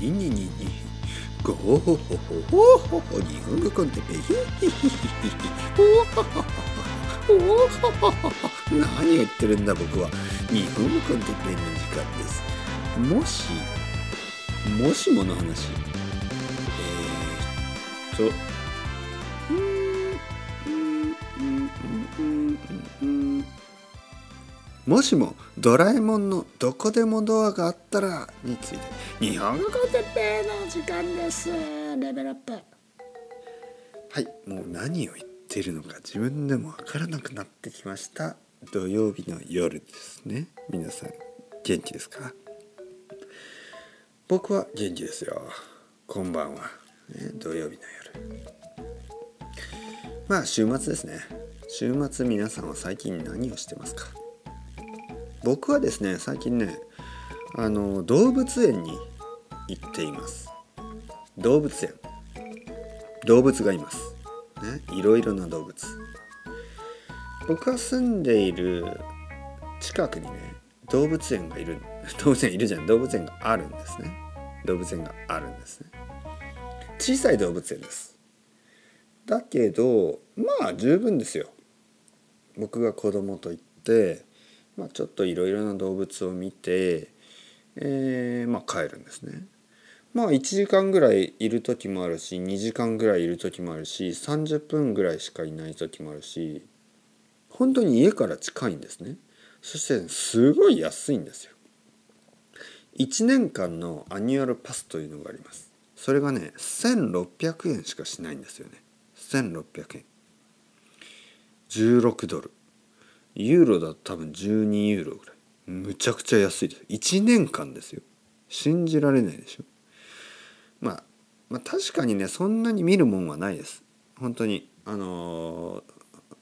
ににににごほほほほほほ日本語コンテペヒヒヒヒヒおほほほおほほほ何を言ってるんだ僕は日本語コンテペの時間ですもしもしもの話えー、っともしもドラえもんのどこでもドアがあったらについて日本語コンテッペイの時間です。レベルアップ。はいもう何を言ってるのか自分でもわからなくなってきました。土曜日の夜ですね。皆さん元気ですか？僕は元気ですよ。こんばんは、ね、土曜日の夜。まあ週末ですね。週末皆さんは最近何をしてますか？僕はですね最近ねあの動物園に行っています。動物園。動物がいます。ねいろいろな動物。僕が住んでいる近くにね動物園がいる 動物園いるじゃん。動物園があるんですね。動物園があるんですね。小さい動物園です。だけどまあ十分ですよ。僕が子供と行ってまあ、ちょっといろいろな動物を見て、えー、まあ、帰るんですね。まあ1時間ぐらいいる時もあるし2時間ぐらいいる時もあるし30分ぐらいしかいない時もあるし本当に家から近いんですね。そしてすごい安いんですよ。1年間の annual pass というのがあります。それがね1600円しかしないんですよね。1600円。16ドル。ユーロだと多分12ユーロぐらい。むちゃくちゃ安いです。1年間ですよ。信じられないでしょ、まあ、まあ確かにねそんなに見るもんはないです。本当に。あのー、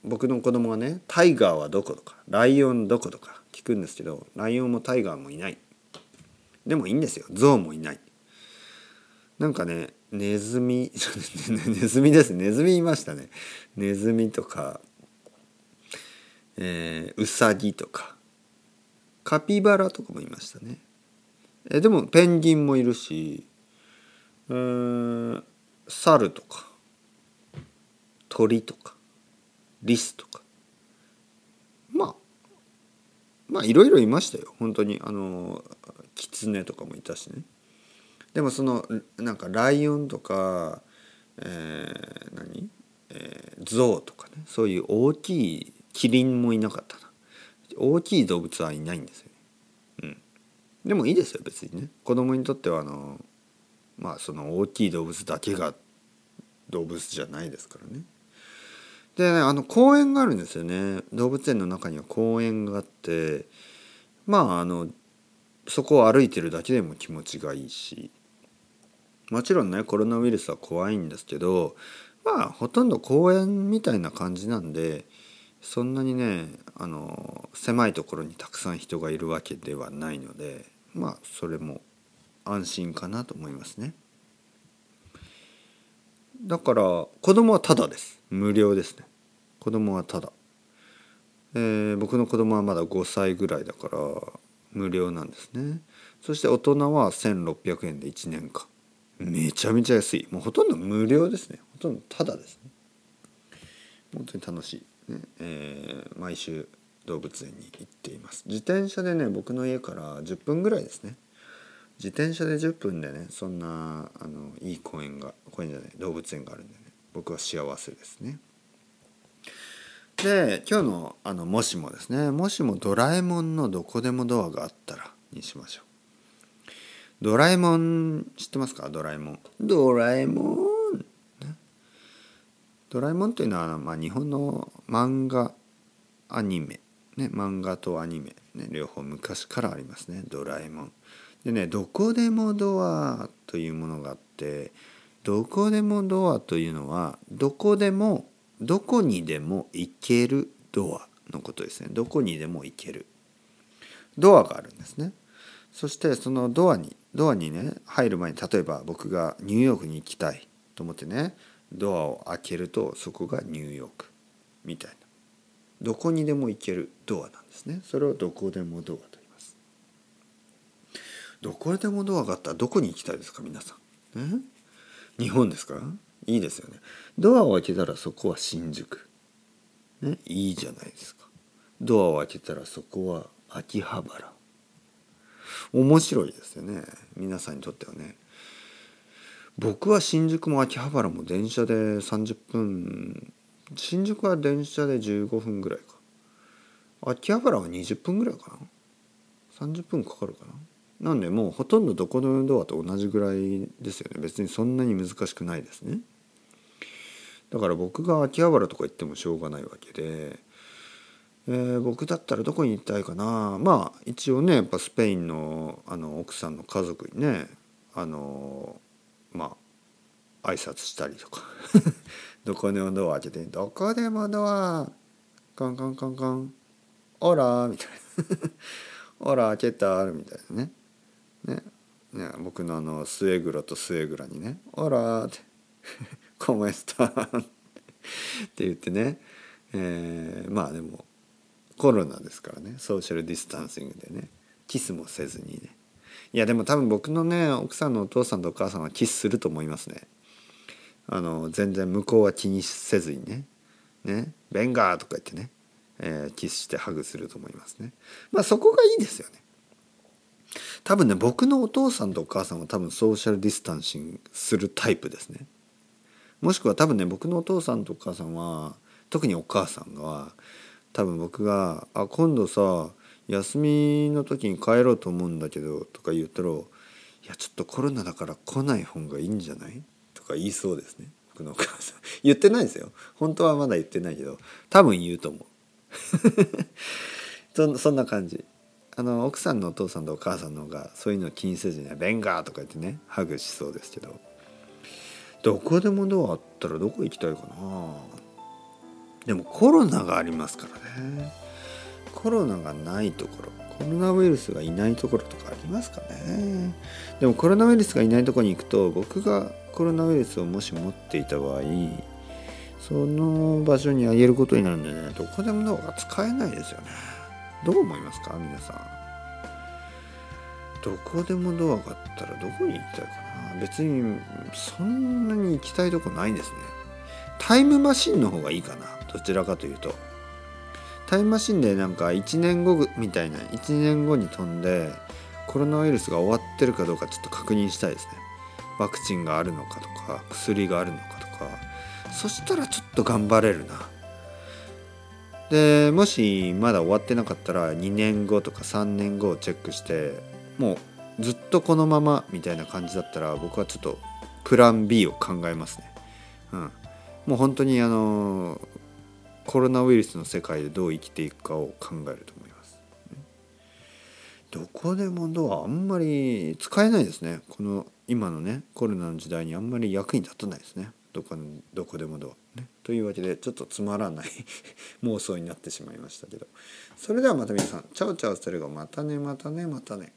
僕の子供がねタイガーはどことかライオンどことか聞くんですけどライオンもタイガーもいない。でもいいんですよ。ゾウもいない。なんかねネズミ ネズミです。ネズミいましたね。ネズミとかえー、ウサギとかカピバラとかもいましたね。えでもペンギンもいるし、えー、猿とか鳥とかリスとか。まあまあいろいろいましたよ。本当にあのキツネとかもいたしね。でもそのなんかライオンとか、えー、何、えー、ゾウとかね。そういう大きいキリンもいなかったな。大きい動物はいないんですよ、うん、でもいいですよ別にね。子供にとってはあのまあその大きい動物だけが動物じゃないですからね。で、ね、あの公園があるんですよね。動物園の中には公園があってまああのそこを歩いてるだけでも気持ちがいいし。もちろんねコロナウイルスは怖いんですけどまあほとんど公園みたいな感じなんでそんなにねあの狭いところにたくさん人がいるわけではないのでまあそれも安心かなと思いますね。だから子供はただです。無料ですね。子供はただ、えー、僕の子供はまだ5歳ぐらいだから無料なんですね。そして大人は1600円で1年間。めちゃめちゃ安い。もうほとんど無料ですね。ほとんどただですね。本当に楽しい。ねえー、毎週動物園に行っています。自転車でね僕の家から10分ぐらいですね。自転車で10分でねそんなあのいい公園が公園じゃない動物園があるんでね僕は幸せですね。で今日のあのもしもですねもしもドラえもんのどこでもドアがあったらにしましょう。ドラえもん知ってますか？ドラえもん。ドラえもん。ドラえもんというのは、まあ、日本の漫画アニメ、ね、漫画とアニメ、ね、両方昔からありますね。ドラえもん。でね「どこでもドア」というものがあって「どこでもドア」というのはどこでもどこにでも行けるドアのことですね。どこにでも行ける。ドアがあるんですね。そしてそのドアにドアにね入る前に例えば僕がニューヨークに行きたいと思ってねドアを開けるとそこがニューヨーク。みたいなどこにでも行けるドアなんですねそれをどこでもドアと言いますどこでもドアがあったらどこに行きたいですか皆さん。ね、日本ですか？いいですよね。ドアを開けたらそこは新宿。ね、いいじゃないですか。ドアを開けたらそこは秋葉原。面白いですよね。皆さんにとってはね。僕は新宿も秋葉原も電車で30分新宿は電車で15分ぐらいか。秋葉原は20分ぐらいかな。30分かかるかな。なんでもうほとんどどこのドアと同じぐらいですよね。別にそんなに難しくないですね。だから僕が秋葉原とか行ってもしょうがないわけで、えー、僕だったらどこに行きたいかな。まあ一応ねやっぱスペインのあの奥さんの家族にねあのまあ挨拶したりとか。どこでもドア開けて「どこでもドア。カンカンカンカン。 Hola」みたいな「Hola 開けた」みたいなね。ね。ね。僕のあの suegro と suegra にね「Hola」って「Cómo está」って言ってね、えー、まあでもコロナですからね。ソーシャルディスタンシングでね。キスもせずにね。いやでも多分僕のね奥さんのお父さんとお母さんはキスすると思いますね。あの全然向こうは気にせずにね「ねベンガー」とか言ってね、えー、キスしてハグすると思いますね。まあそこがいいですよね。多分ね僕のお父さんとお母さんは多分ソーシャルディスタンシングするタイプですね。もしくは多分ね僕のお父さんとお母さんは特にお母さんが多分僕が「あ今度さ休みの時に帰ろうと思うんだけど」とか言ったら「いやちょっとコロナだから来ない方がいいんじゃない?」とか言いそうですね。僕のお母さん。言ってないですよ。本当はまだ言ってないけど多分言うと思う。そそんな感じ。あの奥さんのお父さんとお母さんの方がそういうの気にせずに「ベンガー」とか言ってねハグしそうですけど。どこでもドアあったらどこ行きたいかな。でもコロナがありますからね。コロナがないところ。コロナウイルスがいないところとかありますかね。でもコロナウイルスがいないところに行くと僕がコロナウイルスをもし持っていた場合その場所にあげることになるんでね。どこでもドアが使えないですよね。どう思いますか皆さん。どこでもドアがあったらどこに行きたいかな。別にそんなに行きたいとこないんですね。タイムマシンの方がいいかな。どちらかというと。タイムマシンでなんか1年後みたいな1年後に飛んでコロナウイルスが終わってるかどうかちょっと確認したいですね。ワクチンがあるのかとか薬があるのかとか。そしたらちょっと頑張れるな。でもしまだ終わってなかったら2年後とか3年後をチェックしてもうずっとこのままみたいな感じだったら僕はちょっとプラン B を考えますね。うん、もう本当にあのコロナウイルスの世界でどう生きていくかを考えると思います。どこでもドアあんまり使えないですね。この今のねコロナの時代にあんまり役に立たないですね。どこのどこでもドア。ね、というわけでちょっとつまらない 妄想になってしまいましたけどそれではまた皆さんチャオチャオするがまたねまたねまたね。